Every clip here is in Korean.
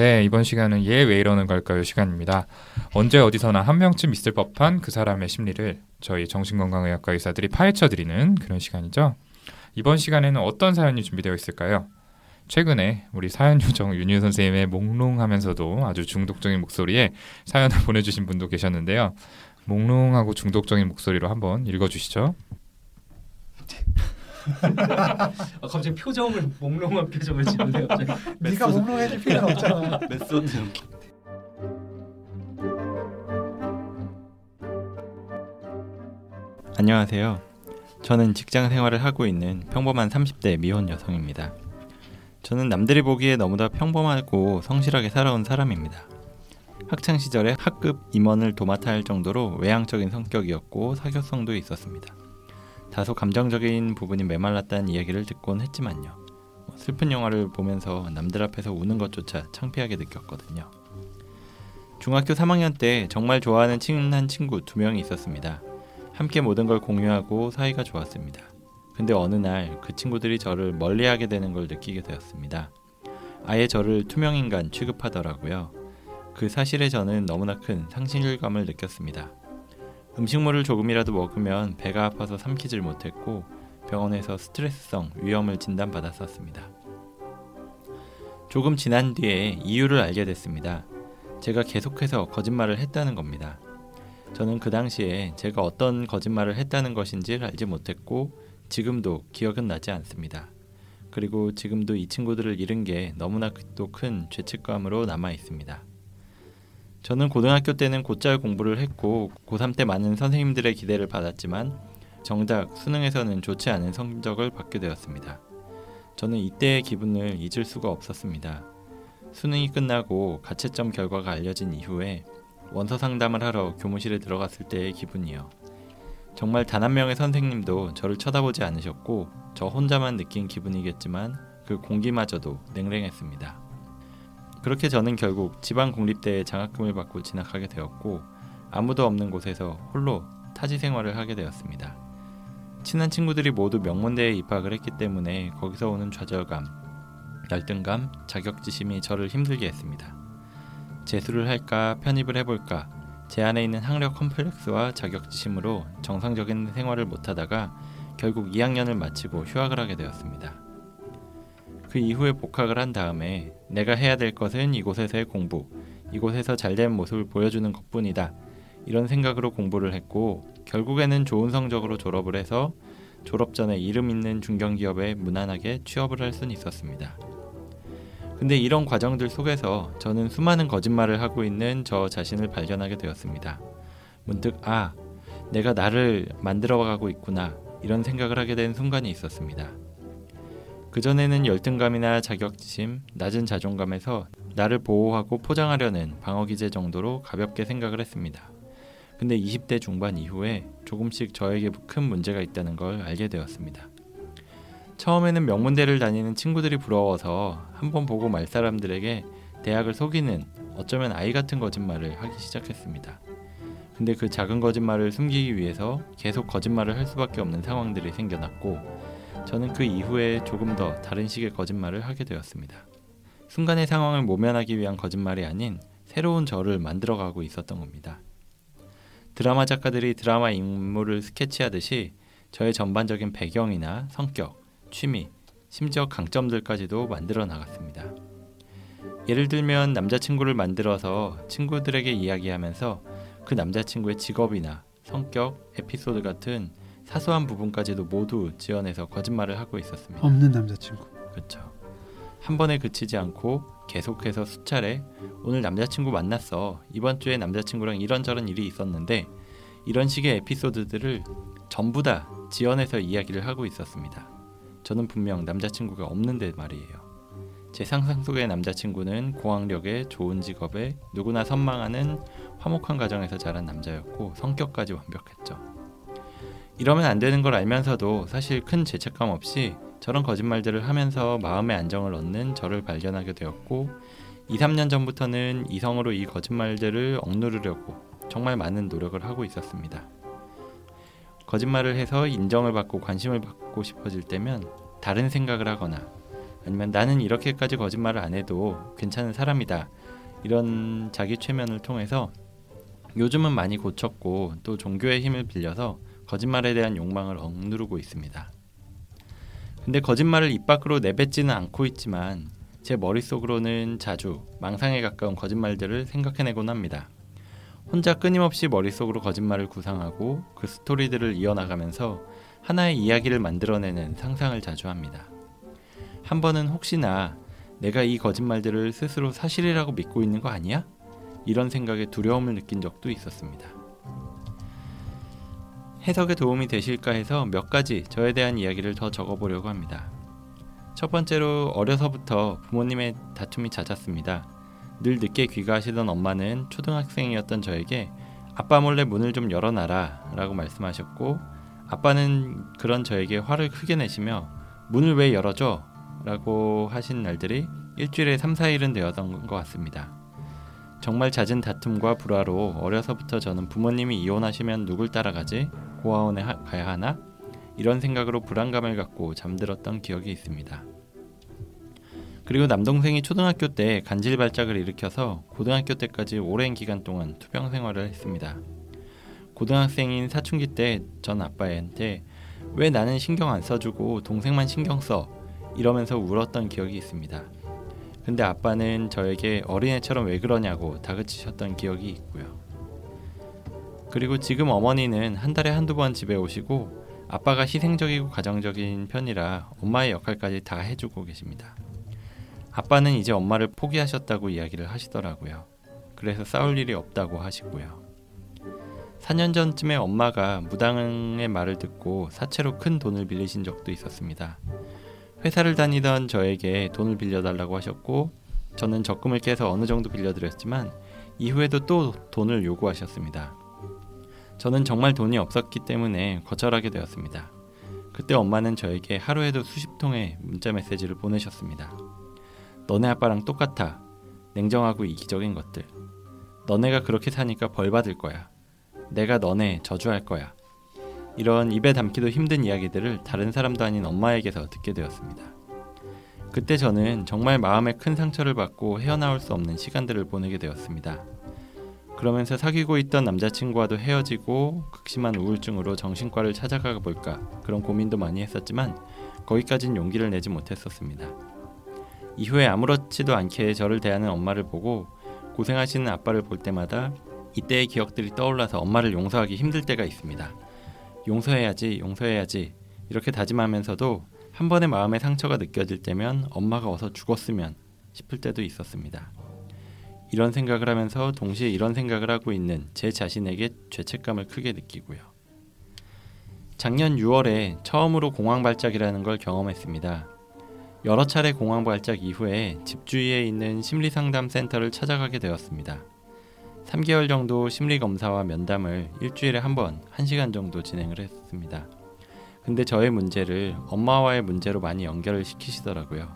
네, 이번 시간은 얘 왜 이러는 걸까요 시간입니다. 언제 어디서나 한 명쯤 있을 법한 그 사람의 심리를 저희 정신건강의학과 의사들이 파헤쳐 드리는 그런 시간이죠. 이번 시간에는 어떤 사연이 준비되어 있을까요? 최근에 우리 사연 요정 윤유 선생님의 몽롱하면서도 아주 중독적인 목소리에 사연을 보내주신 분도 계셨는데요. 몽롱하고 중독적인 목소리로 한번 읽어주시죠. 아, 갑자기 표정을 몽롱한 표정을 짓는데요. 네가 몽롱해질 필요는 없잖아. 메소드 안녕하세요. 저는 직장 생활을 하고 있는 평범한 30대 미혼 여성입니다. 저는 남들이 보기에 너무나 평범하고 성실하게 살아온 사람입니다. 학창 시절에 학급 임원을 도맡아 할 정도로 외향적인 성격이었고 사교성도 있었습니다. 다소 감정적인 부분이 메말랐다는 이야기를 듣곤 했지만요. 뭐 슬픈 영화를 보면서 남들 앞에서 우는 것조차 창피하게 느꼈거든요. 중학교 3학년 때 정말 좋아하는 친한 친구 두 명이 있었습니다. 함께 모든 걸 공유하고 사이가 좋았습니다. 근데 어느 날 그 친구들이 저를 멀리하게 되는 걸 느끼게 되었습니다. 아예 저를 투명인간 취급하더라고요. 그 사실에 저는 너무나 큰 상실감을 느꼈습니다. 음식물을 조금이라도 먹으면 배가 아파서 삼키질 못했고 병원에서 스트레스성 위험을 진단받았었습니다. 조금 지난 뒤에 이유를 알게 됐습니다. 제가 계속해서 거짓말을 했다는 겁니다. 저는 그 당시에 제가 어떤 거짓말을 했다는 것인지를 알지 못했고 지금도 기억은 나지 않습니다. 그리고 지금도 이 친구들을 잃은 게 너무나 또 큰 죄책감으로 남아 있습니다. 저는 고등학교 때는 곧잘 공부를 했고 고3 때 많은 선생님들의 기대를 받았지만 정작 수능에서는 좋지 않은 성적을 받게 되었습니다. 저는 이때의 기분을 잊을 수가 없었습니다. 수능이 끝나고 가채점 결과가 알려진 이후에 원서 상담을 하러 교무실에 들어갔을 때의 기분이요. 정말 단 한 명의 선생님도 저를 쳐다보지 않으셨고 저 혼자만 느낀 기분이겠지만 그 공기마저도 냉랭했습니다. 그렇게 저는 결국 지방 공립대에 장학금을 받고 진학하게 되었고 아무도 없는 곳에서 홀로 타지 생활을 하게 되었습니다. 친한 친구들이 모두 명문대에 입학을 했기 때문에 거기서 오는 좌절감, 열등감, 자격지심이 저를 힘들게 했습니다. 재수를 할까 편입을 해볼까 제 안에 있는 학력 컴플렉스와 자격지심으로 정상적인 생활을 못하다가 결국 2학년을 마치고 휴학을 하게 되었습니다. 그 이후에 복학을 한 다음에 내가 해야 될 것은 이곳에서의 공부, 이곳에서 잘된 모습을 보여주는 것뿐이다. 이런 생각으로 공부를 했고 결국에는 좋은 성적으로 졸업을 해서 졸업 전에 이름 있는 중견기업에 무난하게 취업을 할 수는 있었습니다. 근데 이런 과정들 속에서 저는 수많은 거짓말을 하고 있는 저 자신을 발견하게 되었습니다. 문득 아, 내가 나를 만들어가고 있구나 이런 생각을 하게 된 순간이 있었습니다. 그전에는 열등감이나 자격지심, 낮은 자존감에서 나를 보호하고 포장하려는 방어 기제 정도로 가볍게 생각을 했습니다. 근데 20대 중반 이후에 조금씩 저에게 큰 문제가 있다는 걸 알게 되었습니다. 처음에는 명문대를 다니는 친구들이 부러워서 한 번 보고 말 사람들에게 대학을 속이는 어쩌면 아이 같은 거짓말을 하기 시작했습니다. 근데 그 작은 거짓말을 숨기기 위해서 계속 거짓말을 할 수밖에 없는 상황들이 생겨났고 저는 그 이후에 조금 더 다른 식의 거짓말을 하게 되었습니다. 순간의 상황을 모면하기 위한 거짓말이 아닌 새로운 저를 만들어가고 있었던 겁니다. 드라마 작가들이 드라마 인물을 스케치하듯이 저의 전반적인 배경이나 성격, 취미, 심지어 강점들까지도 만들어 나갔습니다. 예를 들면 남자친구를 만들어서 친구들에게 이야기하면서 그 남자친구의 직업이나 성격, 에피소드 같은 사소한 부분까지도 모두 지어내서 거짓말을 하고 있었습니다. 없는 남자친구. 그렇죠. 한 번에 그치지 않고 계속해서 수차례 오늘 남자친구 만났어. 이번 주에 남자친구랑 이런저런 일이 있었는데 이런 식의 에피소드들을 전부 다 지어내서 이야기를 하고 있었습니다. 저는 분명 남자친구가 없는데 말이에요. 제 상상 속의 남자친구는 고학력에 좋은 직업에 누구나 선망하는 화목한 가정에서 자란 남자였고 성격까지 완벽했죠. 이러면 안 되는 걸 알면서도 사실 큰 죄책감 없이 저런 거짓말들을 하면서 마음의 안정을 얻는 저를 발견하게 되었고 2, 3년 전부터는 이성으로 이 거짓말들을 억누르려고 정말 많은 노력을 하고 있었습니다. 거짓말을 해서 인정을 받고 관심을 받고 싶어질 때면 다른 생각을 하거나 아니면 나는 이렇게까지 거짓말을 안 해도 괜찮은 사람이다. 이런 자기 최면을 통해서 요즘은 많이 고쳤고 또 종교의 힘을 빌려서 거짓말에 대한 욕망을 억누르고 있습니다. 근데 거짓말을 입 밖으로 내뱉지는 않고 있지만 제 머릿속으로는 자주 망상에 가까운 거짓말들을 생각해내곤 합니다. 혼자 끊임없이 머릿속으로 거짓말을 구상하고 그 스토리들을 이어나가면서 하나의 이야기를 만들어내는 상상을 자주 합니다. 한 번은 혹시나 내가 이 거짓말들을 스스로 사실이라고 믿고 있는 거 아니야? 이런 생각에 두려움을 느낀 적도 있었습니다. 해석에 도움이 되실까 해서 몇 가지 저에 대한 이야기를 더 적어보려고 합니다. 첫 번째로 어려서부터 부모님의 다툼이 잦았습니다. 늘 늦게 귀가하시던 엄마는 초등학생이었던 저에게 아빠 몰래 문을 좀 열어놔라 라고 말씀하셨고 아빠는 그런 저에게 화를 크게 내시며 문을 왜 열어줘? 라고 하신 날들이 일주일에 3, 4일은 되었던 것 같습니다. 정말 잦은 다툼과 불화로 어려서부터 저는 부모님이 이혼하시면 누굴 따라가지? 고아원에 하, 가야 하나? 이런 생각으로 불안감을 갖고 잠들었던 기억이 있습니다. 그리고 남동생이 초등학교 때 간질 발작을 일으켜서 고등학교 때까지 오랜 기간 동안 투병 생활을 했습니다. 고등학생인 사춘기 때 전 아빠한테 왜 나는 신경 안 써주고 동생만 신경 써 이러면서 울었던 기억이 있습니다. 근데 아빠는 저에게 어린애처럼 왜 그러냐고 다그치셨던 기억이 있고요. 그리고 지금 어머니는 한 달에 한두 번 집에 오시고 아빠가 희생적이고 가정적인 편이라 엄마의 역할까지 다 해주고 계십니다. 아빠는 이제 엄마를 포기하셨다고 이야기를 하시더라고요. 그래서 싸울 일이 없다고 하시고요. 4년 전쯤에 엄마가 무당의 말을 듣고 사채로 큰 돈을 빌리신 적도 있었습니다. 회사를 다니던 저에게 돈을 빌려달라고 하셨고 저는 적금을 깨서 어느 정도 빌려드렸지만 이후에도 또 돈을 요구하셨습니다. 저는 정말 돈이 없었기 때문에 거절하게 되었습니다. 그때 엄마는 저에게 하루에도 수십 통의 문자 메시지를 보내셨습니다. 너네 아빠랑 똑같아. 냉정하고 이기적인 것들. 너네가 그렇게 사니까 벌 받을 거야. 내가 너네 저주할 거야. 이런 입에 담기도 힘든 이야기들을 다른 사람도 아닌 엄마에게서 듣게 되었습니다. 그때 저는 정말 마음에 큰 상처를 받고 헤어나올 수 없는 시간들을 보내게 되었습니다. 그러면서 사귀고 있던 남자친구와도 헤어지고 극심한 우울증으로 정신과를 찾아가 볼까 그런 고민도 많이 했었지만 거기까진 용기를 내지 못했었습니다. 이후에 아무렇지도 않게 저를 대하는 엄마를 보고 고생하시는 아빠를 볼 때마다 이때의 기억들이 떠올라서 엄마를 용서하기 힘들 때가 있습니다. 용서해야지, 용서해야지 이렇게 다짐하면서도 한 번의 마음의 상처가 느껴질 때면 엄마가 어서 죽었으면 싶을 때도 있었습니다. 이런 생각을 하면서 동시에 이런 생각을 하고 있는 제 자신에게 죄책감을 크게 느끼고요. 작년 6월에 처음으로 공황 발작이라는 걸 경험했습니다. 여러 차례 공황 발작 이후에 집 주위에 있는 심리 상담 센터를 찾아가게 되었습니다. 3개월 정도 심리 검사와 면담을 일주일에 한 번, 1시간 정도 진행을 했습니다. 근데 저의 문제를 엄마와의 문제로 많이 연결을 시키시더라고요.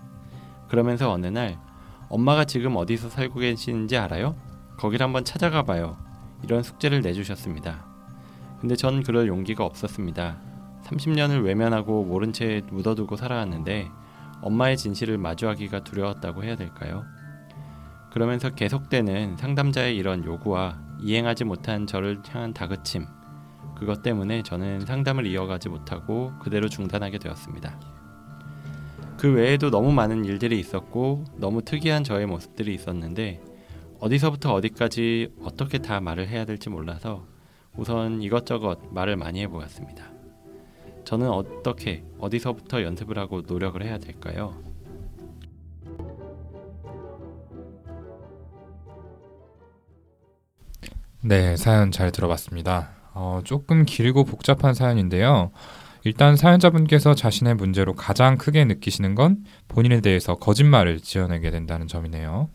그러면서 어느 날 엄마가 지금 어디서 살고 계시는지 알아요? 거길 한번 찾아가 봐요. 이런 숙제를 내주셨습니다. 근데 전 그럴 용기가 없었습니다. 30년을 외면하고 모른 채 묻어두고 살아왔는데 엄마의 진실을 마주하기가 두려웠다고 해야 될까요? 그러면서 계속되는 상담자의 이런 요구와 이행하지 못한 저를 향한 다그침, 그것 때문에 저는 상담을 이어가지 못하고 그대로 중단하게 되었습니다. 그 외에도 너무 많은 일들이 있었고 너무 특이한 저의 모습들이 있었는데 어디서부터 어디까지 어떻게 다 말을 해야 될지 몰라서 우선 이것저것 말을 많이 해보았습니다. 저는 어떻게 어디서부터 연습을 하고 노력을 해야 될까요? 네, 사연 잘 들어봤습니다. 어, 조금 길고 복잡한 사연인데요. 일단 사연자분께서 자신의 문제로 가장 크게 느끼시는 건 본인에 대해서 거짓말을 지어내게 된다는 점이네요.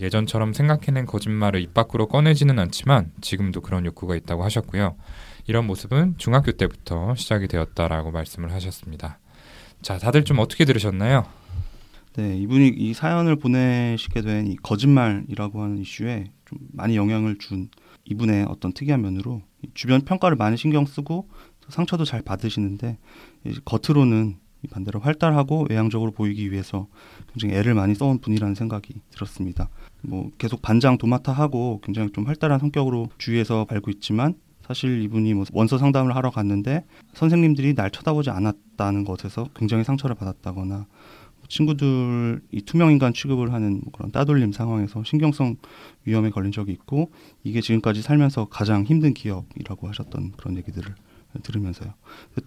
예전처럼 생각해낸 거짓말을 입 밖으로 꺼내지는 않지만 지금도 그런 욕구가 있다고 하셨고요. 이런 모습은 중학교 때부터 시작이 되었다라고 말씀을 하셨습니다. 자, 다들 좀 어떻게 들으셨나요? 네, 이분이 이 사연을 보내시게 된이 거짓말이라고 하는 이슈에 좀 많이 영향을 준 이분의 어떤 특이한 면으로 주변 평가를 많이 신경 쓰고 상처도 잘 받으시는데 겉으로는 이 반대로 활달하고 외향적으로 보이기 위해서 굉장히 애를 많이 써온 분이라는 생각이 들었습니다. 뭐 계속 반장 도맡아 하고 굉장히 좀 활달한 성격으로 주위에서 알고 있지만 사실 이분이 뭐 원서 상담을 하러 갔는데 선생님들이 날 쳐다보지 않았다는 것에서 굉장히 상처를 받았다거나 친구들이 투명 인간 취급을 하는 뭐 그런 따돌림 상황에서 신경성 위험에 걸린 적이 있고 이게 지금까지 살면서 가장 힘든 기억이라고 하셨던 그런 얘기들을 들으면서요.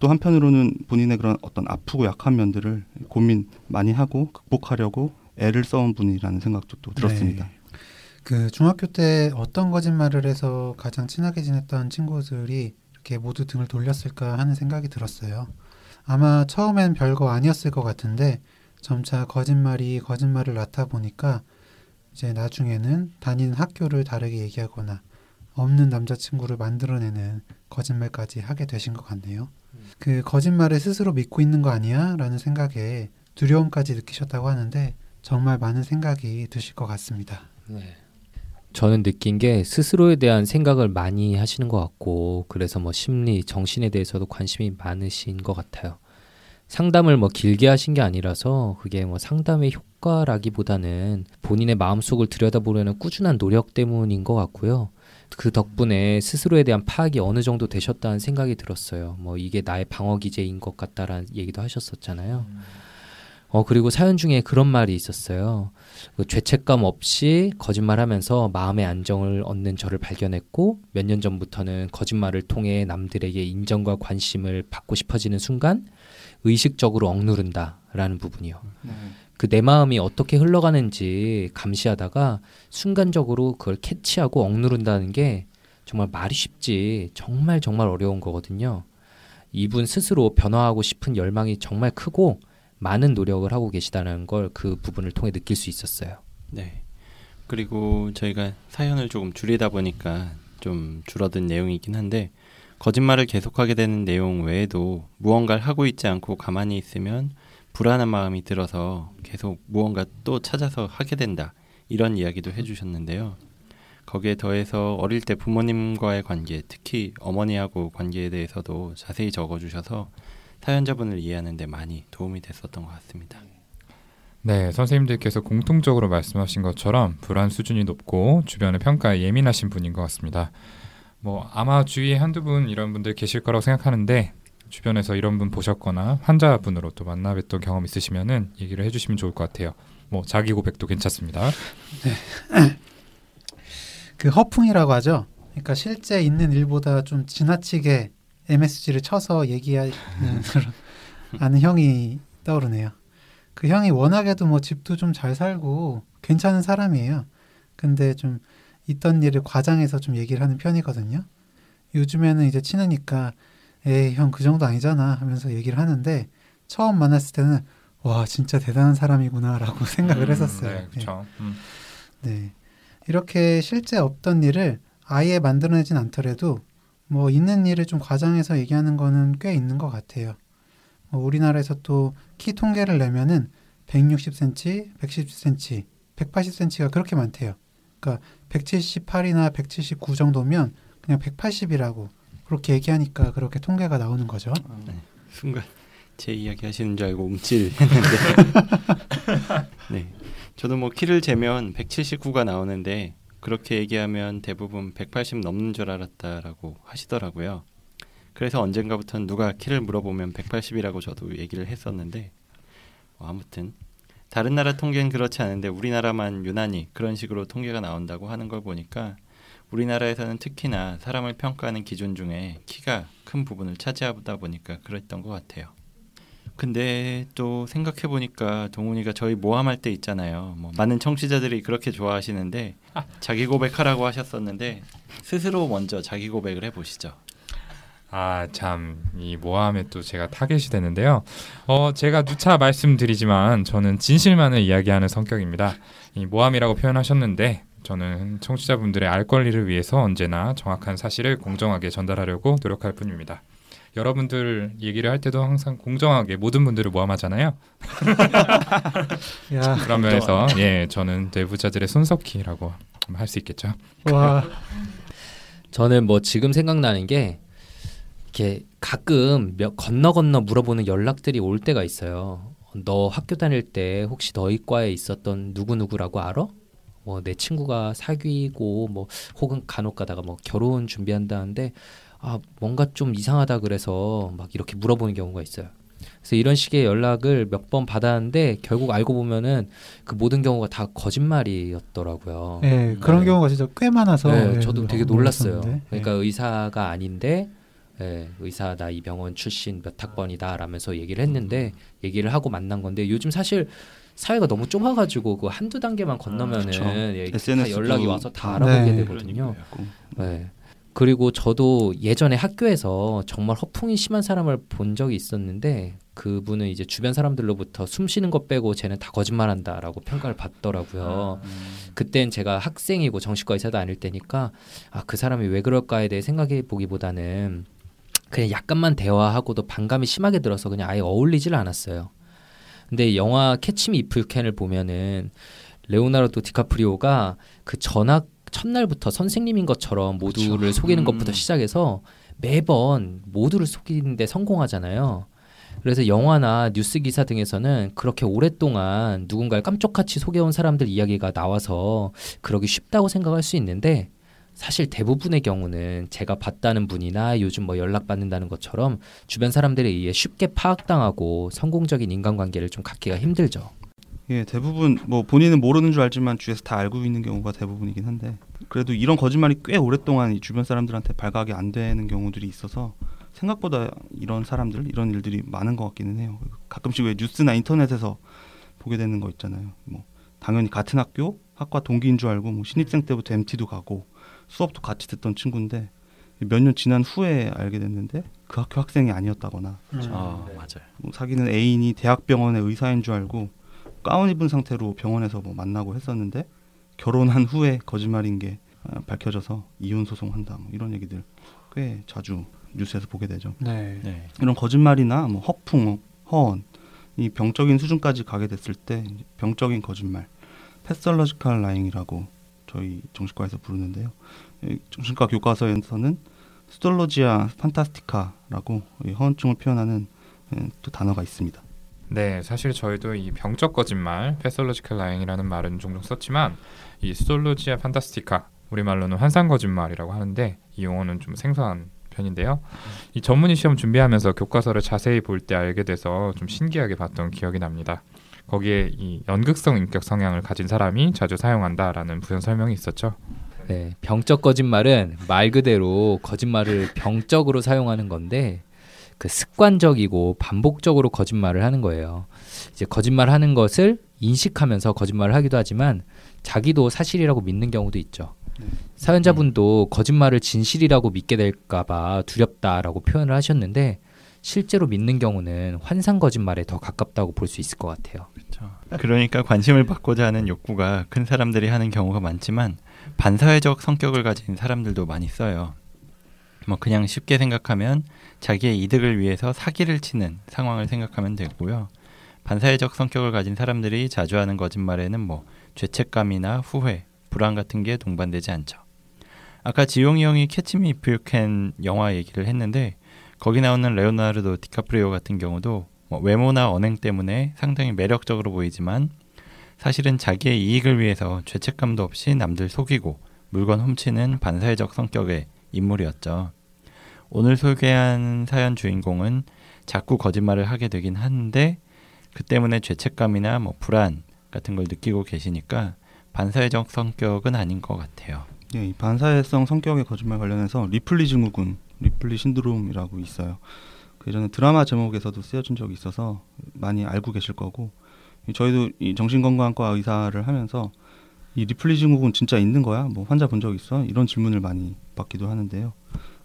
또 한편으로는 본인의 그런 어떤 아프고 약한 면들을 고민 많이 하고 극복하려고 애를 써온 분이라는 생각도 또 들었습니다. 네. 그 중학교 때 어떤 거짓말을 해서 가장 친하게 지냈던 친구들이 이렇게 모두 등을 돌렸을까 하는 생각이 들었어요. 아마 처음엔 별거 아니었을 것 같은데 점차 거짓말이 거짓말을 낳다 보니까 이제 나중에는 다니는 학교를 다르게 얘기하거나 없는 남자친구를 만들어내는 거짓말까지 하게 되신 것 같네요. 그 거짓말을 스스로 믿고 있는 거 아니야? 라는 생각에 두려움까지 느끼셨다고 하는데 정말 많은 생각이 드실 것 같습니다. 네. 저는 느낀 게 스스로에 대한 생각을 많이 하시는 것 같고 그래서 뭐 심리, 정신에 대해서도 관심이 많으신 것 같아요. 상담을 뭐 길게 하신 게 아니라서 그게 뭐 상담의 효과라기보다는 본인의 마음속을 들여다보려는 꾸준한 노력 때문인 것 같고요. 그 덕분에 스스로에 대한 파악이 어느 정도 되셨다는 생각이 들었어요. 뭐 이게 나의 방어 기제인 것 같다라는 얘기도 하셨었잖아요. 어 그리고 사연 중에 그런 말이 있었어요. 그 죄책감 없이 거짓말하면서 마음의 안정을 얻는 저를 발견했고 몇 년 전부터는 거짓말을 통해 남들에게 인정과 관심을 받고 싶어지는 순간 의식적으로 억누른다라는 부분이요. 그내 마음이 어떻게 흘러가는지 감시하다가 순간적으로 그걸 캐치하고 억누른다는 게 정말 말이 쉽지 정말 정말 어려운 거거든요. 이분 스스로 변화하고 싶은 열망이 정말 크고 많은 노력을 하고 계시다는 걸 그 부분을 통해 느낄 수 있었어요. 네. 그리고 저희가 사연을 조금 줄이다 보니까 좀 줄어든 내용이긴 한데 거짓말을 계속하게 되는 내용 외에도 무언가를 하고 있지 않고 가만히 있으면 불안한 마음이 들어서 계속 무언가 또 찾아서 하게 된다. 이런 이야기도 해주셨는데요. 거기에 더해서 어릴 때 부모님과의 관계, 특히 어머니하고 관계에 대해서도 자세히 적어주셔서 사연자분을 이해하는 데 많이 도움이 됐었던 것 같습니다. 네, 선생님들께서 공통적으로 말씀하신 것처럼 불안 수준이 높고 주변의 평가에 예민하신 분인 것 같습니다. 뭐 아마 주위에 한두 분 이런 분들 계실 거라고 생각하는데 주변에서 이런 분 보셨거나 환자분으로 또 만나 뵀던 경험 있으시면은 얘기를 해주시면 좋을 것 같아요. 뭐 자기 고백도 괜찮습니다. 그 허풍이라고 하죠. 그러니까 실제 있는 일보다 좀 지나치게 MSG를 쳐서 얘기하는 그런 아는 형이 떠오르네요. 그 형이 워낙에도 뭐 집도 좀 잘 살고 괜찮은 사람이에요. 근데 좀 있던 일을 과장해서 좀 얘기를 하는 편이거든요. 요즘에는 이제 친하니까 에이 형 그 정도 아니잖아 하면서 얘기를 하는데 처음 만났을 때는 와 진짜 대단한 사람이구나라고 생각을 했었어요. 네, 그렇죠. 음. 네. 이렇게 실제 없던 일을 아예 만들어내진 않더라도 뭐 있는 일을 좀 과장해서 얘기하는 거는 꽤 있는 것 같아요. 뭐 우리나라에서 또 키 통계를 내면은 160cm, 110cm, 180cm가 그렇게 많대요. 그러니까 178이나 179 정도면 그냥 180이라고 그렇게 얘기하니까 그렇게 통계가 나오는 거죠. 순간 제 이야기 하시는 줄 알고 움찔했는데 네 저도 뭐 키를 재면 179가 나오는데 그렇게 얘기하면 대부분 180 넘는 줄 알았다라고 하시더라고요. 그래서 언젠가부터는 누가 키를 물어보면 180이라고 저도 얘기를 했었는데 어, 아무튼 다른 나라 통계는 그렇지 않은데 우리나라만 유난히 그런 식으로 통계가 나온다고 하는 걸 보니까 우리나라에서는 특히나 사람을 평가하는 기준 중에 키가 큰 부분을 차지하다 보니까 그랬던 것 같아요. 근데 또 생각해 보니까 동훈이가 저희 모함할 때 있잖아요. 뭐 많은 청취자들이 그렇게 좋아하시는데 자기 고백하라고 하셨었는데 스스로 먼저 자기 고백을 해 보시죠. 아, 참, 이 모함에 또 제가 타겟이 되는데요. 어, 제가 누차 말씀드리지만 저는 진실만을 이야기하는 성격입니다. 이 모함이라고 표현하셨는데 저는 청취자분들의 알 권리를 위해서 언제나 정확한 사실을 공정하게 전달하려고 노력할 뿐입니다. 여러분들 얘기를 할 때도 항상 공정하게 모든 분들을 모함하잖아요. 야, 그런 면에서 예, 저는 내부자들의 손석희라고 할 수 있겠죠. 와, 저는 뭐 지금 생각나는 게 이렇게 가끔 몇, 건너 건너 물어보는 연락들이 올 때가 있어요. 너 학교 다닐 때 혹시 너희 과에 있었던 누구 누구라고 알아? 뭐 내 친구가 사귀고 뭐 혹은 간혹 가다가 뭐 결혼 준비한다는데 아 뭔가 좀 이상하다 그래서 막 이렇게 물어보는 경우가 있어요. 그래서 이런 식의 연락을 몇 번 받았는데 결국 알고 보면은 그 모든 경우가 다 거짓말이었더라고요. 네, 그런 네. 경우가 진짜 꽤 많아서 네, 예, 저도 되게 놀- 놀랐어요. 그러니까 예. 의사가 아닌데 예, 의사 나 이 병원 출신 몇 학번이다 라면서 얘기를 했는데 얘기를 하고 만난 건데 요즘 사실 사회가 너무 좁아가지고 그 한두 단계만 건너면은 그렇죠. 예, 다 연락이 와서 다 다- 알아보게 네. 되거든요. 고 네. 그리고 저도 예전에 학교에서 정말 허풍이 심한 사람을 본 적이 있었는데 그분은 이제 주변 사람들로부터 숨 쉬는 것 빼고 쟤는 다 거짓말한다라고 평가를 받더라고요. 그땐 제가 학생이고 정신과 의사도 아닐 때니까 아 그 사람이 왜 그럴까에 대해 생각해 보기보다는 그냥 약간만 대화하고도 반감이 심하게 들어서 그냥 아예 어울리질 않았어요. 근데 영화 Catch Me If You Can을 보면은 레오나르도 디카프리오가 그 전학 첫날부터 선생님인 것처럼 모두를 속이는 음. 것부터 시작해서 매번 모두를 속이는데 성공하잖아요. 그래서 영화나 뉴스 기사 등에서는 그렇게 오랫동안 누군가를 감쪽같이 속여온 사람들 이야기가 나와서 그러기 쉽다고 생각할 수 있는데 사실 대부분의 경우는 제가 봤다는 분이나 요즘 뭐 연락 받는다는 것처럼 주변 사람들에 의해 쉽게 파악당하고 성공적인 인간관계를 좀 갖기가 힘들죠. 예, 대부분 뭐 본인은 모르는 줄 알지만 주위에서 다 알고 있는 경우가 대부분이긴 한데 그래도 이런 거짓말이 꽤 오랫동안 이 주변 사람들한테 발각이 안 되는 경우들이 있어서 생각보다 이런 사람들 이런 일들이 많은 것 같기는 해요. 가끔씩 왜 뉴스나 인터넷에서 보게 되는 거 있잖아요. 뭐 당연히 같은 학교 학과 동기인 줄 알고 뭐 신입생 때부터 MT도 가고 수업도 같이 듣던 친구인데 몇 년 지난 후에 알게 됐는데 그 학교 학생이 아니었다거나 음. 어, 맞아요. 뭐 사귀는 애인이 대학병원의 의사인 줄 알고 가운 입은 상태로 병원에서 뭐 만나고 했었는데 결혼한 후에 거짓말인 게 아, 밝혀져서 이혼 소송한다 뭐 이런 얘기들 꽤 자주 뉴스에서 보게 되죠. 네. 네. 이런 거짓말이나 뭐 허풍, 허언 이 병적인 수준까지 가게 됐을 때 병적인 거짓말, pathological lying이라고 저희 정신과에서 부르는데요. 이 정신과 교과서에서는 pseudologia fantastica라고 이 허언증을 표현하는 예, 또 단어가 있습니다. 네, 사실 저희도 이 병적 거짓말, pathological lying이라는 말은 종종 썼지만 이 pseudologia fantastica 우리말로는 환상 거짓말이라고 하는데 이 용어는 좀 생소한 편인데요. 이 전문의 시험 준비하면서 교과서를 자세히 볼 때 알게 돼서 좀 신기하게 봤던 기억이 납니다. 거기에 이 연극성 인격 성향을 가진 사람이 자주 사용한다라는 부연 설명이 있었죠. 네, 병적 거짓말은 말 그대로 거짓말을 병적으로 사용하는 건데 그 습관적이고 반복적으로 거짓말을 하는 거예요. 이제 거짓말하는 것을 인식하면서 거짓말을 하기도 하지만 자기도 사실이라고 믿는 경우도 있죠. 네. 사연자분도 거짓말을 진실이라고 믿게 될까봐 두렵다라고 표현을 하셨는데 실제로 믿는 경우는 환상 거짓말에 더 가깝다고 볼 수 있을 것 같아요. 그러니까 관심을 받고자 하는 욕구가 큰 사람들이 하는 경우가 많지만 반사회적 성격을 가진 사람들도 많이 써요. 뭐 그냥 쉽게 생각하면 자기의 이득을 위해서 사기를 치는 상황을 생각하면 되고요. 반사회적 성격을 가진 사람들이 자주 하는 거짓말에는 뭐 죄책감이나 후회, 불안 같은 게 동반되지 않죠. 아까 지용이 형이 Catch Me If You Can 영화 얘기를 했는데 거기 나오는 레오나르도 디카프리오 같은 경우도 뭐 외모나 언행 때문에 상당히 매력적으로 보이지만 사실은 자기의 이익을 위해서 죄책감도 없이 남들 속이고 물건 훔치는 반사회적 성격의 인물이었죠. 오늘 소개한 사연 주인공은 자꾸 거짓말을 하게 되긴 하는데 그 때문에 죄책감이나 뭐 불안 같은 걸 느끼고 계시니까 반사회적 성격은 아닌 것 같아요. 예, 이 반사회성 성격의 거짓말 관련해서 리플리 증후군, 리플리 신드롬이라고 있어요. 그 예전에 드라마 제목에서도 쓰여진 적이 있어서 많이 알고 계실 거고 이 저희도 이 정신건강과 의사를 하면서 이 리플리 증후군 진짜 있는 거야? 뭐 환자 본 적 있어? 이런 질문을 많이 받기도 하는데요.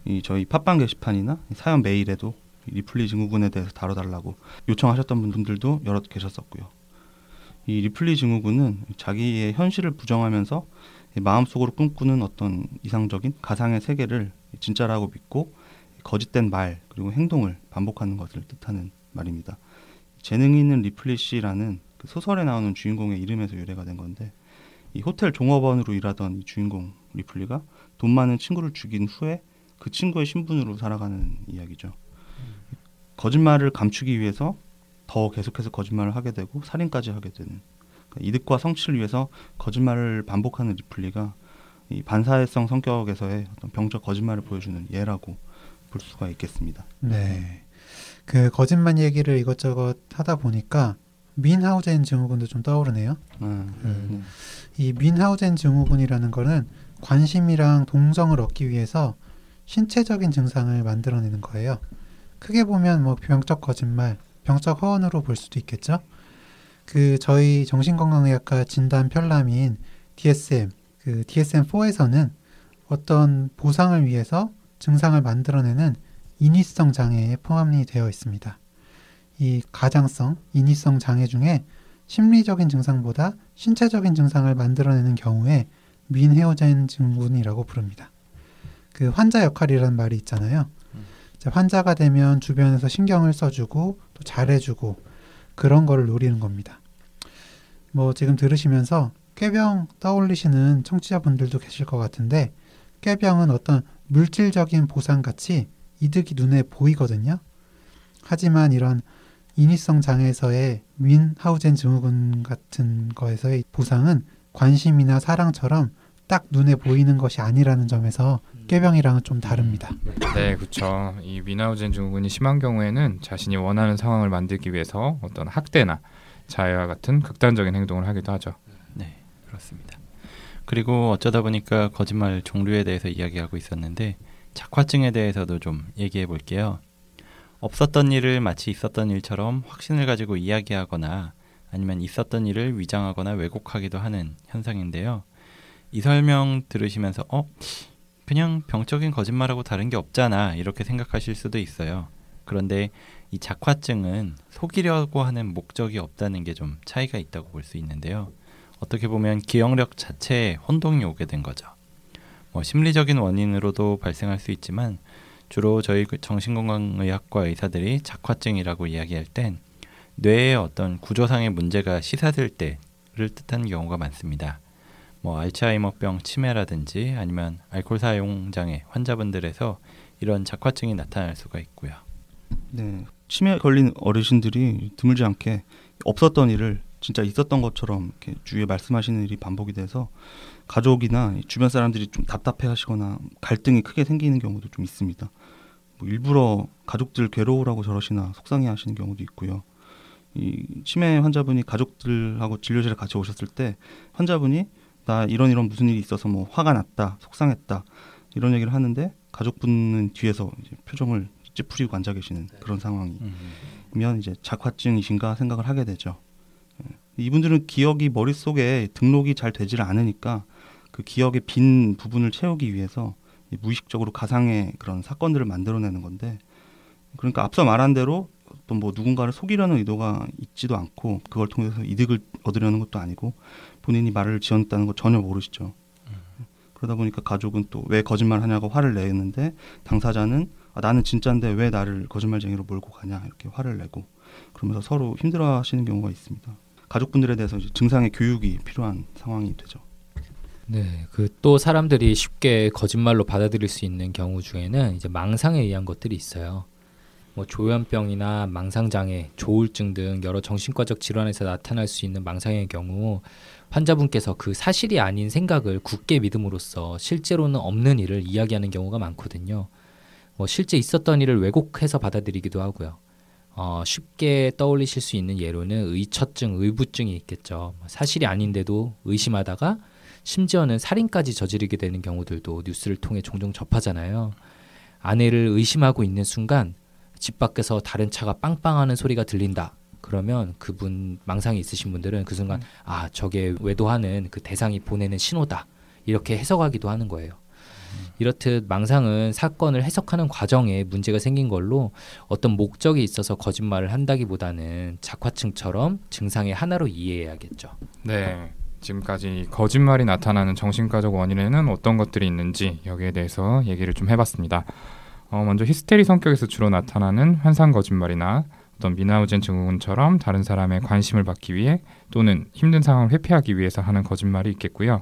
이 저희 팟빵 게시판이나 사연 메일에도 이 리플리 증후군에 대해서 다뤄달라고 요청하셨던 분들도 여럿 계셨었고요. 이 리플리 증후군은 자기의 현실을 부정하면서 이 마음속으로 꿈꾸는 어떤 이상적인 가상의 세계를 진짜라고 믿고 거짓된 말 그리고 행동을 반복하는 것을 뜻하는 말입니다. 재능이 있는 리플리 씨라는 그 소설에 나오는 주인공의 이름에서 유래가 된 건데 이 호텔 종업원으로 일하던 이 주인공 리플리가 돈 많은 친구를 죽인 후에 그 친구의 신분으로 살아가는 이야기죠. 거짓말을 감추기 위해서 더 계속해서 거짓말을 하게 되고 살인까지 하게 되는 그러니까 이득과 성취를 위해서 거짓말을 반복하는 리플리가 이 반사회성 성격에서의 어떤 병적 거짓말을 보여주는 예라고 볼 수가 있겠습니다. 네. 그 거짓말 얘기를 이것저것 하다 보니까 민하우젠 증후군도 좀 떠오르네요. 아, 음. 이 민하우젠 증후군이라는 거는 관심이랑 동정을 얻기 위해서 신체적인 증상을 만들어내는 거예요. 크게 보면 뭐 병적 거짓말, 병적 허언으로 볼 수도 있겠죠. 그 저희 정신건강의학과 진단 편람인 DSM, 그 DSM-4에서는 어떤 보상을 위해서 증상을 만들어내는 인위성 장애에 포함이 되어 있습니다. 이 가장성, 인위성 장애 중에 심리적인 증상보다 신체적인 증상을 만들어내는 경우에 민헤어젠 증후군이라고 부릅니다. 그 환자 역할이라는 말이 있잖아요. 환자가 되면 주변에서 신경을 써주고 또 잘해주고 그런 거를 노리는 겁니다. 뭐 지금 들으시면서 꾀병 떠올리시는 청취자분들도 계실 것 같은데 꾀병은 어떤 물질적인 보상같이 이득이 눈에 보이거든요. 하지만 이런 인위성 장애에서의 윈하우젠 증후군 같은 거에서의 보상은 관심이나 사랑처럼 딱 눈에 보이는 것이 아니라는 점에서 꾀병이랑은 좀 다릅니다. 네, 그렇죠. 이 미나우젠 증후군이 심한 경우에는 자신이 원하는 상황을 만들기 위해서 어떤 학대나 자해와 같은 극단적인 행동을 하기도 하죠. 네, 그렇습니다. 그리고 어쩌다 보니까 거짓말 종류에 대해서 이야기하고 있었는데 작화증에 대해서도 좀 얘기해 볼게요. 없었던 일을 마치 있었던 일처럼 확신을 가지고 이야기하거나 아니면 있었던 일을 위장하거나 왜곡하기도 하는 현상인데요. 이 설명 들으시면서 어 그냥 병적인 거짓말하고 다른 게 없잖아 이렇게 생각하실 수도 있어요. 그런데 이 작화증은 속이려고 하는 목적이 없다는 게 좀 차이가 있다고 볼 수 있는데요. 어떻게 보면 기억력 자체에 혼동이 오게 된 거죠. 뭐 심리적인 원인으로도 발생할 수 있지만 주로 저희 그 정신건강의학과 의사들이 작화증이라고 이야기할 땐 뇌의 어떤 구조상의 문제가 시사될 때를 뜻하는 경우가 많습니다. 뭐 알츠하이머병 치매라든지 아니면 알코올 사용 장애 환자분들에서 이런 작화증이 나타날 수가 있고요. 네, 치매 걸린 어르신들이 드물지 않게 없었던 일을 진짜 있었던 것처럼 이렇게 주위에 말씀하시는 일이 반복이 돼서 가족이나 주변 사람들이 좀 답답해하시거나 갈등이 크게 생기는 경우도 좀 있습니다. 뭐 일부러 가족들 괴로우라고 저러시나 속상해하시는 경우도 있고요. 이 치매 환자분이 가족들하고 진료실에 같이 오셨을 때 환자분이 나 이런 이런 무슨 일이 있어서 뭐 화가 났다, 속상했다 이런 얘기를 하는데 가족분은 뒤에서 표정을 찌푸리고 앉아 계시는 그런 상황이면 이제 작화증이신가 생각을 하게 되죠. 예. 이분들은 기억이 머릿속에 등록이 잘 되질 않으니까 그 기억의 빈 부분을 채우기 위해서 이 무의식적으로 가상의 그런 사건들을 만들어내는 건데 그러니까 앞서 말한 대로 어떤 뭐 누군가를 속이려는 의도가 있지도 않고 그걸 통해서 이득을 얻으려는 것도 아니고 본인이 말을 지었다는 거 전혀 모르시죠. 그러다 보니까 가족은 또 왜 거짓말 하냐고 화를 내는데 당사자는 아, 나는 진짜인데 왜 나를 거짓말쟁이로 몰고 가냐 이렇게 화를 내고 그러면서 서로 힘들어하시는 경우가 있습니다. 가족분들에 대해서 증상의 교육이 필요한 상황이 되죠. 네, 그 또 사람들이 쉽게 거짓말로 받아들일 수 있는 경우 중에는 이제 망상에 의한 것들이 있어요. 뭐 조현병이나 망상장애, 조울증 등 여러 정신과적 질환에서 나타날 수 있는 망상의 경우 환자분께서 그 사실이 아닌 생각을 굳게 믿음으로써 실제로는 없는 일을 이야기하는 경우가 많거든요. 뭐 실제 있었던 일을 왜곡해서 받아들이기도 하고요. 어, 쉽게 떠올리실 수 있는 예로는 의처증, 의부증이 있겠죠. 사실이 아닌데도 의심하다가 심지어는 살인까지 저지르게 되는 경우들도 뉴스를 통해 종종 접하잖아요. 아내를 의심하고 있는 순간 집 밖에서 다른 차가 빵빵하는 소리가 들린다. 그러면 그분 망상이 있으신 분들은 그 순간 아 저게 외도하는 그 대상이 보내는 신호다 이렇게 해석하기도 하는 거예요. 이렇듯 망상은 사건을 해석하는 과정에 문제가 생긴 걸로 어떤 목적이 있어서 거짓말을 한다기보다는 작화증처럼 증상의 하나로 이해해야겠죠. 네. 지금까지 거짓말이 나타나는 정신과적 원인에는 어떤 것들이 있는지 여기에 대해서 얘기를 좀 해봤습니다. 어, 먼저 히스테리 성격에서 주로 나타나는 환상 거짓말이나 어떤 미나우젠 증후군처럼 다른 사람의 관심을 받기 위해 또는 힘든 상황을 회피하기 위해서 하는 거짓말이 있겠고요.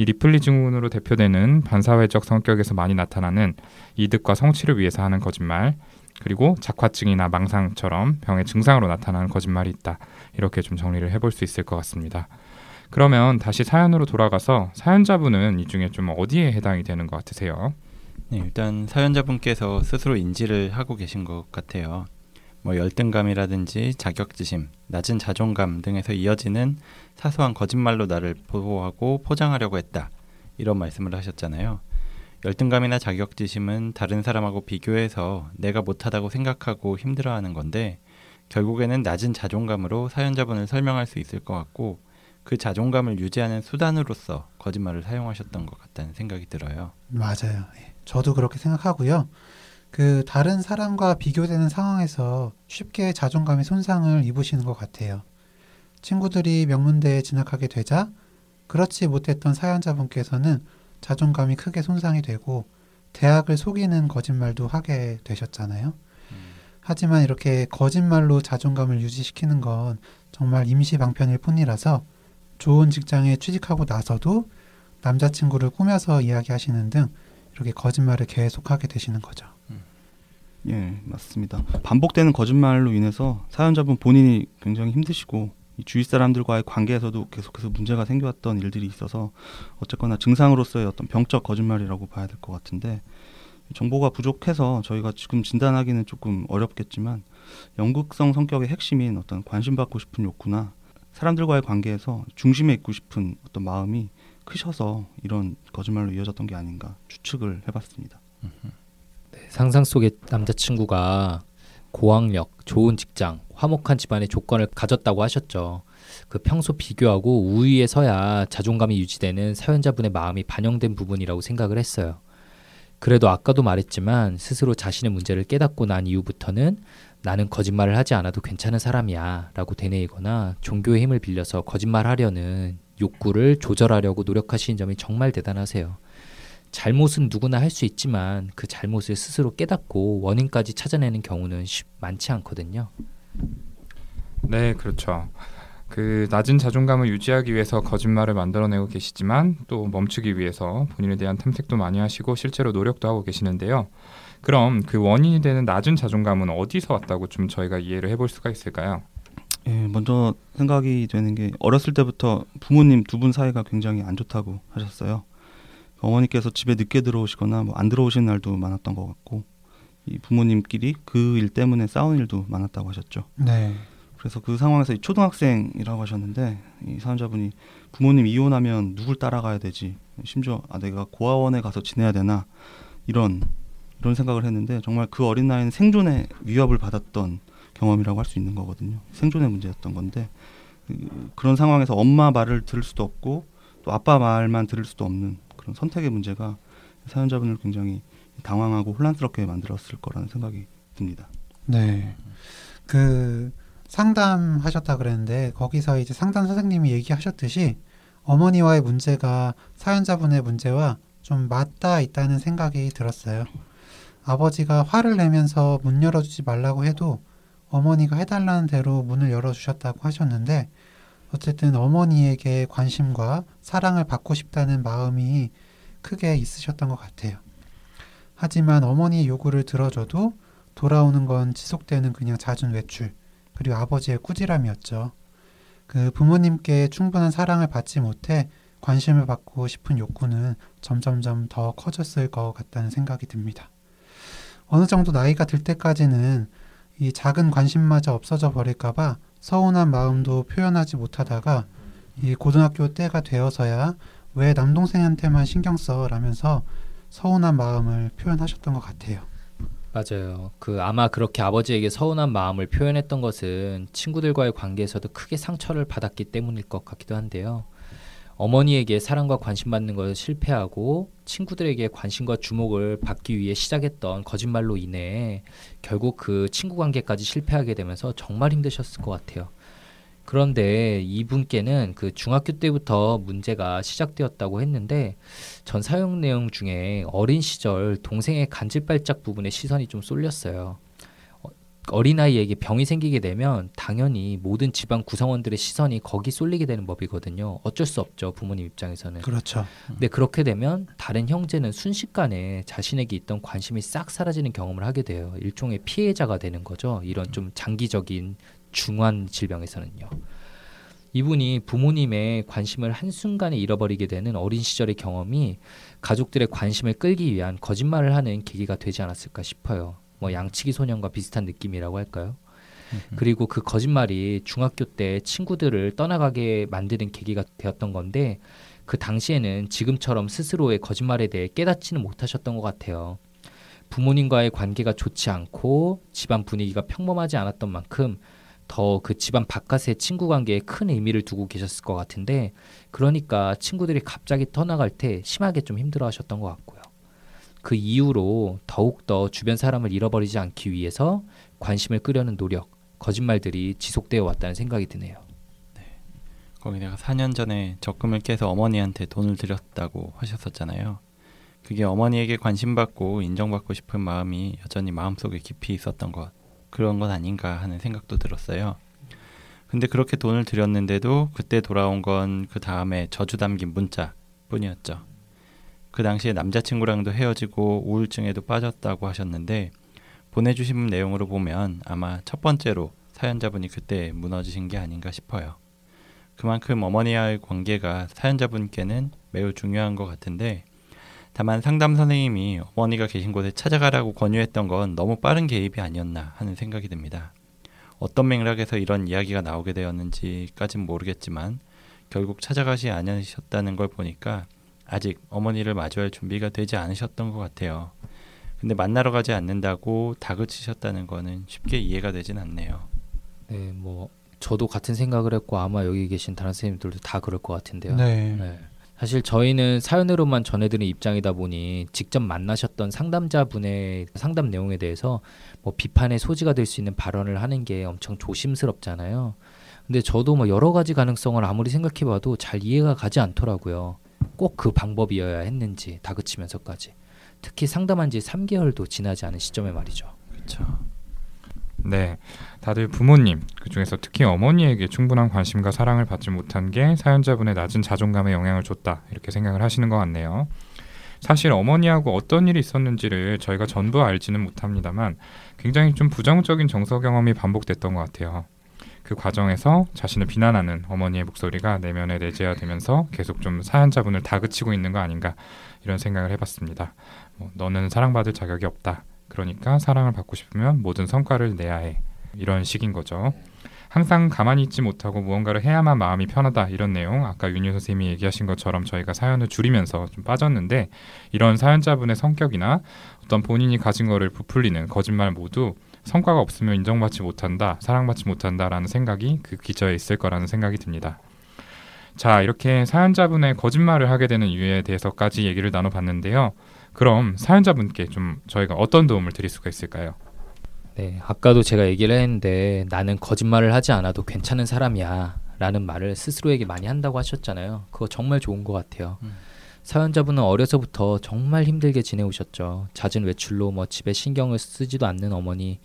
이 리플리 증후군으로 대표되는 반사회적 성격에서 많이 나타나는 이득과 성취를 위해서 하는 거짓말, 그리고 zak화증이나 망상처럼 병의 증상으로 나타나는 거짓말이 있다. 이렇게 좀 정리를 해볼 수 있을 것 같습니다. 그러면 다시 사연으로 돌아가서 사연자분은 이 중에 좀 어디에 해당이 되는 것 같으세요? 네, 일단 사연자분께서 스스로 인지를 하고 계신 것 같아요. 뭐 열등감이라든지 자격지심, 낮은 자존감 등에서 이어지는 사소한 거짓말로 나를 보호하고 포장하려고 했다. 이런 말씀을 하셨잖아요. 열등감이나 자격지심은 다른 사람하고 비교해서 내가 못하다고 생각하고 힘들어하는 건데 결국에는 낮은 자존감으로 사연자분을 설명할 수 있을 것 같고 그 자존감을 유지하는 수단으로서 거짓말을 사용하셨던 것 같다는 생각이 들어요. 맞아요. 예. 저도 그렇게 생각하고요. 그 다른 사람과 비교되는 상황에서 쉽게 자존감의 손상을 입으시는 것 같아요. 친구들이 명문대에 진학하게 되자 그렇지 못했던 사연자분께서는 자존감이 크게 손상이 되고 대학을 속이는 거짓말도 하게 되셨잖아요. 하지만 이렇게 거짓말로 자존감을 유지시키는 건 정말 임시 방편일 뿐이라서 좋은 직장에 취직하고 나서도 남자친구를 꾸며서 이야기하시는 등 이렇게 거짓말을 계속하게 되시는 거죠. 예, 맞습니다. 반복되는 거짓말로 인해서 사연자분 본인이 굉장히 힘드시고 이 주위 사람들과의 관계에서도 계속해서 문제가 생겨왔던 일들이 있어서 어쨌거나 증상으로서의 어떤 병적 거짓말이라고 봐야 될 것 같은데 정보가 부족해서 저희가 지금 진단하기는 조금 어렵겠지만 연극성 성격의 핵심인 어떤 관심받고 싶은 욕구나 사람들과의 관계에서 중심에 있고 싶은 어떤 마음이 크셔서 이런 거짓말로 이어졌던 게 아닌가 추측을 해봤습니다. 상상 속의 남자친구가 고학력, 좋은 직장, 화목한 집안의 조건을 가졌다고 하셨죠. 그 평소 비교하고 우위에 서야 자존감이 유지되는 사연자분의 마음이 반영된 부분이라고 생각을 했어요. 그래도 아까도 말했지만 스스로 자신의 문제를 깨닫고 난 이후부터는 나는 거짓말을 하지 않아도 괜찮은 사람이야 라고 되뇌이거나 종교의 힘을 빌려서 거짓말하려는 욕구를 조절하려고 노력하시는 점이 정말 대단하세요. 잘못은 누구나 할 수 있지만 그 잘못을 스스로 깨닫고 원인까지 찾아내는 경우는 쉽, 많지 않거든요. 네, 그렇죠. 그 낮은 자존감을 유지하기 위해서 거짓말을 만들어내고 계시지만 또 멈추기 위해서 본인에 대한 탐색도 많이 하시고 실제로 노력도 하고 계시는데요. 그럼 그 원인이 되는 낮은 자존감은 어디서 왔다고 좀 저희가 이해를 해볼 수가 있을까요? 예, 먼저 생각이 되는 게 어렸을 때부터 부모님 두 분 사이가 굉장히 안 좋다고 하셨어요. 어머니께서 집에 늦게 들어오시거나 뭐 안 들어오시는 날도 많았던 것 같고 이 부모님끼리 그 일 때문에 싸운 일도 많았다고 하셨죠. 네. 그래서 그 상황에서 이 초등학생이라고 하셨는데 이 사연자분이 부모님 이혼하면 누굴 따라가야 되지 심지어 아 내가 고아원에 가서 지내야 되나 이런 이런 생각을 했는데 정말 그 어린 나이는 생존의 위협을 받았던 경험이라고 할 수 있는 거거든요 생존의 문제였던 건데 그, 그런 상황에서 엄마 말을 들을 수도 없고 또 아빠 말만 들을 수도 없는 그런 선택의 문제가 사연자분을 굉장히 당황하고 혼란스럽게 만들었을 거라는 생각이 듭니다. 네. 그 상담하셨다 그랬는데 거기서 이제 상담 선생님이 얘기하셨듯이 어머니와의 문제가 사연자분의 문제와 좀 맞닿아 있다는 생각이 들었어요. 아버지가 화를 내면서 문 열어주지 말라고 해도 어머니가 해달라는 대로 문을 열어주셨다고 하셨는데 어쨌든 어머니에게 관심과 사랑을 받고 싶다는 마음이 크게 있으셨던 것 같아요. 하지만 어머니의 요구를 들어줘도 돌아오는 건 지속되는 그냥 잦은 외출, 그리고 아버지의 꾸지람이었죠. 그 부모님께 충분한 사랑을 받지 못해 관심을 받고 싶은 욕구는 점점점 더 커졌을 것 같다는 생각이 듭니다. 어느 정도 나이가 들 때까지는 이 작은 관심마저 없어져 버릴까봐 서운한 마음도 표현하지 못하다가 이 고등학교 때가 되어서야 왜 남동생한테만 신경 써 라면서 서운한 마음을 표현하셨던 것 같아요. 맞아요. 그 아마 그렇게 아버지에게 서운한 마음을 표현했던 것은 친구들과의 관계에서도 크게 상처를 받았기 때문일 것 같기도 한데요. 어머니에게 사랑과 관심 받는 것을 실패하고 친구들에게 관심과 주목을 받기 위해 시작했던 거짓말로 인해 결국 그 친구 관계까지 실패하게 되면서 정말 힘드셨을 것 같아요. 그런데 이분께는 그 중학교 때부터 문제가 시작되었다고 했는데 전 사용 내용 중에 어린 시절 동생의 간질발작 부분에 시선이 좀 쏠렸어요. 어, 어린아이에게 병이 생기게 되면 당연히 모든 집안 구성원들의 시선이 거기 쏠리게 되는 법이거든요. 어쩔 수 없죠. 부모님 입장에서는. 그렇죠. 근데 그렇게 되면 다른 형제는 순식간에 자신에게 있던 관심이 싹 사라지는 경험을 하게 돼요. 일종의 피해자가 되는 거죠. 이런 좀 장기적인 중환 질병에서는요. 이분이 부모님의 관심을 한순간에 잃어버리게 되는 어린 시절의 경험이 가족들의 관심을 끌기 위한 거짓말을 하는 계기가 되지 않았을까 싶어요. 뭐 양치기 소년과 비슷한 느낌이라고 할까요? 그리고 그 거짓말이 중학교 때 친구들을 떠나가게 만드는 계기가 되었던 건데 그 당시에는 지금처럼 스스로의 거짓말에 대해 깨닫지는 못하셨던 것 같아요. 부모님과의 관계가 좋지 않고 집안 분위기가 평범하지 않았던 만큼 더 그 집안 바깥의 친구 관계에 큰 의미를 두고 계셨을 것 같은데 그러니까 친구들이 갑자기 떠나갈 때 심하게 좀 힘들어 하셨던 것 같고요. 그 이후로 더욱더 주변 사람을 잃어버리지 않기 위해서 관심을 끌려는 노력, 거짓말들이 지속되어 왔다는 생각이 드네요. 거기다가 4년 전에 적금을 깨서 어머니한테 돈을 드렸다고 하셨었잖아요. 그게 어머니에게 관심받고 인정받고 싶은 마음이 여전히 마음속에 깊이 있었던 것 그런 것 아닌가 하는 생각도 들었어요. 근데 그렇게 돈을 드렸는데도 그때 돌아온 건 그 다음에 저주 담긴 문자 뿐이었죠. 그 당시에 남자친구랑도 헤어지고 우울증에도 빠졌다고 하셨는데 보내주신 내용으로 보면 아마 첫 번째로 사연자분이 그때 무너지신 게 아닌가 싶어요. 그만큼 어머니와의 관계가 사연자분께는 매우 중요한 것 같은데 다만 상담 선생님이 어머니가 계신 곳에 찾아가라고 권유했던 건 너무 빠른 개입이 아니었나 하는 생각이 듭니다. 어떤 맥락에서 이런 이야기가 나오게 되었는지까진 모르겠지만 결국 찾아가지 않으셨다는 걸 보니까 아직 어머니를 마주할 준비가 되지 않으셨던 것 같아요. 근데 만나러 가지 않는다고 다그치셨다는 거는 쉽게 이해가 되진 않네요. 네, 뭐 저도 같은 생각을 했고 아마 여기 계신 다른 선생님들도 다 그럴 것 같은데요. 네. 네. 사실 저희는 사연으로만 전해드린 입장이다 보니 직접 만나셨던 상담자분의 상담 내용에 대해서 뭐 비판의 소지가 될 수 있는 발언을 하는 게 엄청 조심스럽잖아요. 근데 저도 뭐 여러 가지 가능성을 아무리 생각해봐도 잘 이해가 가지 않더라고요. 꼭 그 방법이어야 했는지 다그치면서까지. 특히 상담한 지 3개월도 지나지 않은 시점에 말이죠. 그렇죠. 네, 다들 부모님, 그 중에서 특히 어머니에게 충분한 관심과 사랑을 받지 못한 게 사연자분의 낮은 자존감에 영향을 줬다 이렇게 생각을 하시는 것 같네요. 사실 어머니하고 어떤 일이 있었는지를 저희가 전부 알지는 못합니다만 굉장히 좀 부정적인 정서 경험이 반복됐던 것 같아요. 그 과정에서 자신을 비난하는 어머니의 목소리가 내면에 내재화되면서 계속 좀 사연자분을 다그치고 있는 거 아닌가 이런 생각을 해봤습니다. 뭐, 너는 사랑받을 자격이 없다. 그러니까 사랑을 받고 싶으면 모든 성과를 내야 해. 이런 식인 거죠. 항상 가만히 있지 못하고 무언가를 해야만 마음이 편하다 이런 내용 아까 윤유 선생님이 얘기하신 것처럼 저희가 사연을 줄이면서 좀 빠졌는데 이런 사연자분의 성격이나 어떤 본인이 가진 거를 부풀리는 거짓말 모두 성과가 없으면 인정받지 못한다 사랑받지 못한다라는 생각이 그 기저에 있을 거라는 생각이 듭니다. 자 이렇게 사연자분의 거짓말을 하게 되는 이유에 대해서까지 얘기를 나눠봤는데요. 그럼 사연자분께 좀 저희가 어떤 도움을 드릴 수가 있을까요? 네, 아까도 제가 얘기를 했는데 나는 거짓말을 하지 않아도 괜찮은 사람이야 라는 말을 스스로에게 많이 한다고 하셨잖아요. 그거 정말 좋은 것 같아요. 음. 사연자분은 어려서부터 정말 힘들게 지내오셨죠. 잦은 외출로 뭐 집에 신경을 쓰지도 않는 어머니,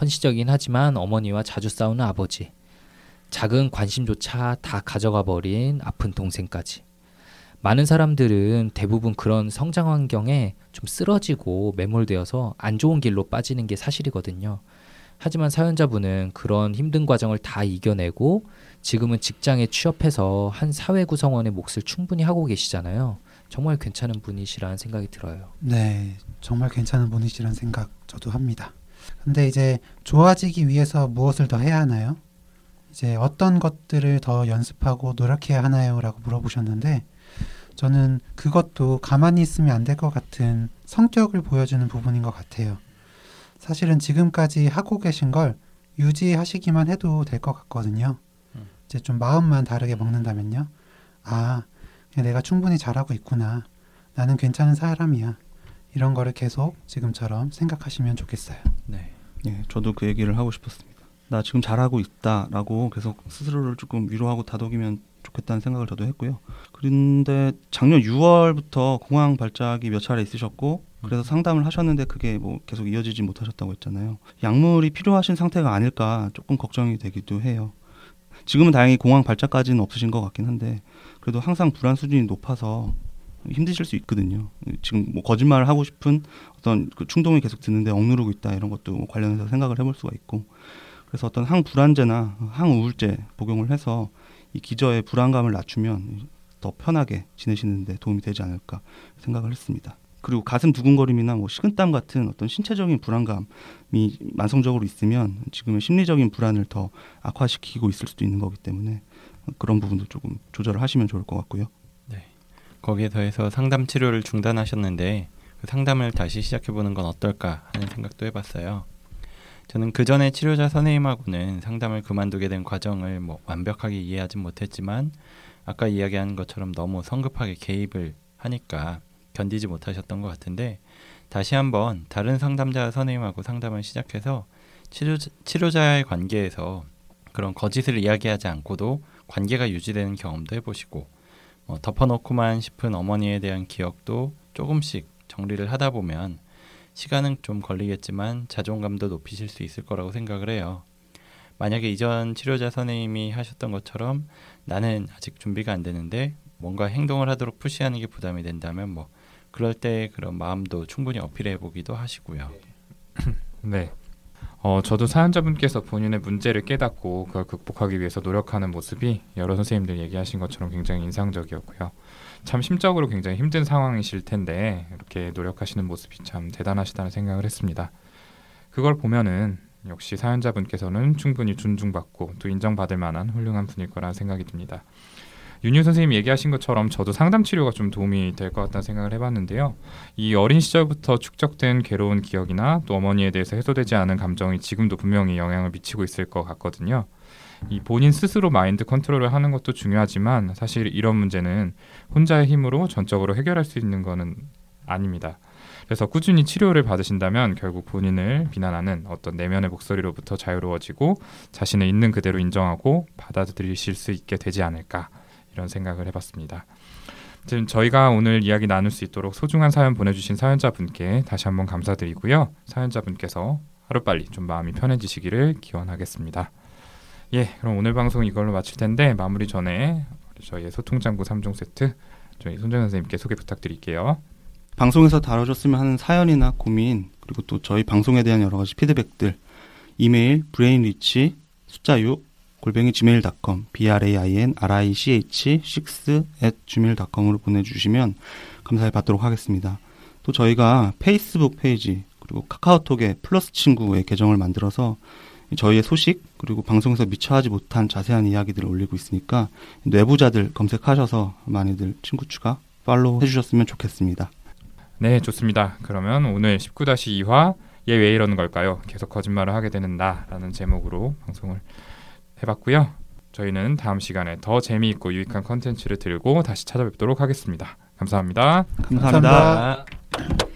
헌시적이긴 하지만 어머니와 자주 싸우는 아버지, 작은 관심조차 다 가져가 버린 아픈 동생까지. 많은 사람들은 대부분 그런 성장 환경에 좀 쓰러지고 매몰되어서 안 좋은 길로 빠지는 게 사실이거든요. 하지만 사연자분은 그런 힘든 과정을 다 이겨내고 지금은 직장에 취업해서 한 사회 구성원의 몫을 충분히 하고 계시잖아요. 정말 괜찮은 분이시라는 생각이 들어요. 네, 정말 괜찮은 분이시라는 생각 저도 합니다. 근데 이제 좋아지기 위해서 무엇을 더 해야 하나요? 이제 어떤 것들을 더 연습하고 노력해야 하나요?라고 물어보셨는데 저는 그것도 가만히 있으면 안 될 것 같은 성격을 보여주는 부분인 것 같아요. 사실은 지금까지 하고 계신 걸 유지하시기만 해도 될 것 같거든요. 음. 이제 좀 마음만 다르게 먹는다면요. 아, 내가 충분히 잘하고 있구나. 나는 괜찮은 사람이야. 이런 거를 계속 지금처럼 생각하시면 좋겠어요. 네. 예, 저도 그 얘기를 하고 싶었습니다. 나 지금 잘하고 있다라고 계속 스스로를 조금 위로하고 다독이면 좋겠다는 생각을 저도 했고요. 그런데 작년 6월부터 공황 발작이 몇 차례 있으셨고 그래서 상담을 하셨는데 그게 뭐 계속 이어지지 못하셨다고 했잖아요. 약물이 필요하신 상태가 아닐까 조금 걱정이 되기도 해요. 지금은 다행히 공황 발작까지는 없으신 것 같긴 한데 그래도 항상 불안 수준이 높아서 힘드실 수 있거든요. 지금 뭐 거짓말을 하고 싶은 어떤 그 충동이 계속 드는데 억누르고 있다 이런 것도 뭐 관련해서 생각을 해볼 수가 있고 그래서 어떤 항불안제나 항우울제 복용을 해서 이 기저의 불안감을 낮추면 더 편하게 지내시는데 도움이 되지 않을까 생각을 했습니다. 그리고 가슴 두근거림이나 뭐 식은땀 같은 어떤 신체적인 불안감이 만성적으로 있으면 지금의 심리적인 불안을 더 악화시키고 있을 수도 있는 거기 때문에 그런 부분도 조금 조절을 하시면 좋을 것 같고요. 거기에 더해서 상담 치료를 중단하셨는데 그 상담을 다시 시작해 보는 건 어떨까 하는 생각도 해봤어요. 저는 그 전에 치료자 선생님하고는 상담을 그만두게 된 과정을 뭐 완벽하게 이해하진 못했지만 아까 이야기한 것처럼 너무 성급하게 개입을 하니까 견디지 못하셨던 것 같은데 다시 한번 다른 상담자 선생님하고 상담을 시작해서 치료, 치료자의 관계에서 그런 거짓을 이야기하지 않고도 관계가 유지되는 경험도 해보시고 뭐 덮어놓고만 싶은 어머니에 대한 기억도 조금씩 정리를 하다 보면 시간은 좀 걸리겠지만 자존감도 높이실 수 있을 거라고 생각을 해요. 만약에 이전 치료자 선생님이 하셨던 것처럼 나는 아직 준비가 안 되는데 뭔가 행동을 하도록 푸시하는 게 부담이 된다면 뭐 그럴 때 그런 마음도 충분히 어필해 보기도 하시고요. 네. 어, 저도 사연자분께서 본인의 문제를 깨닫고 그걸 극복하기 위해서 노력하는 모습이 여러 선생님들 얘기하신 것처럼 굉장히 인상적이었고요. 참 심적으로 굉장히 힘든 상황이실 텐데 이렇게 노력하시는 모습이 참 대단하시다는 생각을 했습니다. 그걸 보면은 역시 사연자분께서는 충분히 존중받고 또 인정받을 만한 훌륭한 분일 거라는 생각이 듭니다. 윤유 선생님 얘기하신 것처럼 저도 상담 치료가 좀 도움이 될 것 같다는 생각을 해봤는데요. 이 어린 시절부터 축적된 괴로운 기억이나 또 어머니에 대해서 해소되지 않은 감정이 지금도 분명히 영향을 미치고 있을 것 같거든요. 이 본인 스스로 마인드 컨트롤을 하는 것도 중요하지만 사실 이런 문제는 혼자의 힘으로 전적으로 해결할 수 있는 것은 아닙니다. 그래서 꾸준히 치료를 받으신다면 결국 본인을 비난하는 어떤 내면의 목소리로부터 자유로워지고 자신을 있는 그대로 인정하고 받아들이실 수 있게 되지 않을까 이런 생각을 해봤습니다. 지금 저희가 오늘 이야기 나눌 수 있도록 소중한 사연 보내주신 사연자분께 다시 한번 감사드리고요. 사연자분께서 하루빨리 좀 마음이 편해지시기를 기원하겠습니다. 예, 그럼 오늘 방송 이걸로 마칠 텐데 마무리 전에 저희의 소통창구 3종 세트 저희 손정 선생님께 소개 부탁드릴게요. 방송에서 다뤄줬으면 하는 사연이나 고민 그리고 또 저희 방송에 대한 여러 가지 피드백들 이메일 brainrich 숫자 6 골뱅이 gmail.com b r a i n r i c h 6 at gmail.com으로 보내주시면 감사히 받도록 하겠습니다. 또 저희가 페이스북 페이지 그리고 카카오톡에 플러스 친구의 계정을 만들어서 저희의 소식 그리고 방송에서 미처 하지 못한 자세한 이야기들을 올리고 있으니까 내부자들 검색하셔서 많이들 친구 추가 팔로우 해주셨으면 좋겠습니다. 네, 좋습니다. 그러면 오늘 19-2화 얘 왜 이러는 걸까요? 계속 거짓말을 하게 되는 나라는 제목으로 방송을 해봤고요. 저희는 다음 시간에 더 재미있고 유익한 컨텐츠를 들고 다시 찾아뵙도록 하겠습니다 감사합니다. 감사합니다. 감사합니다.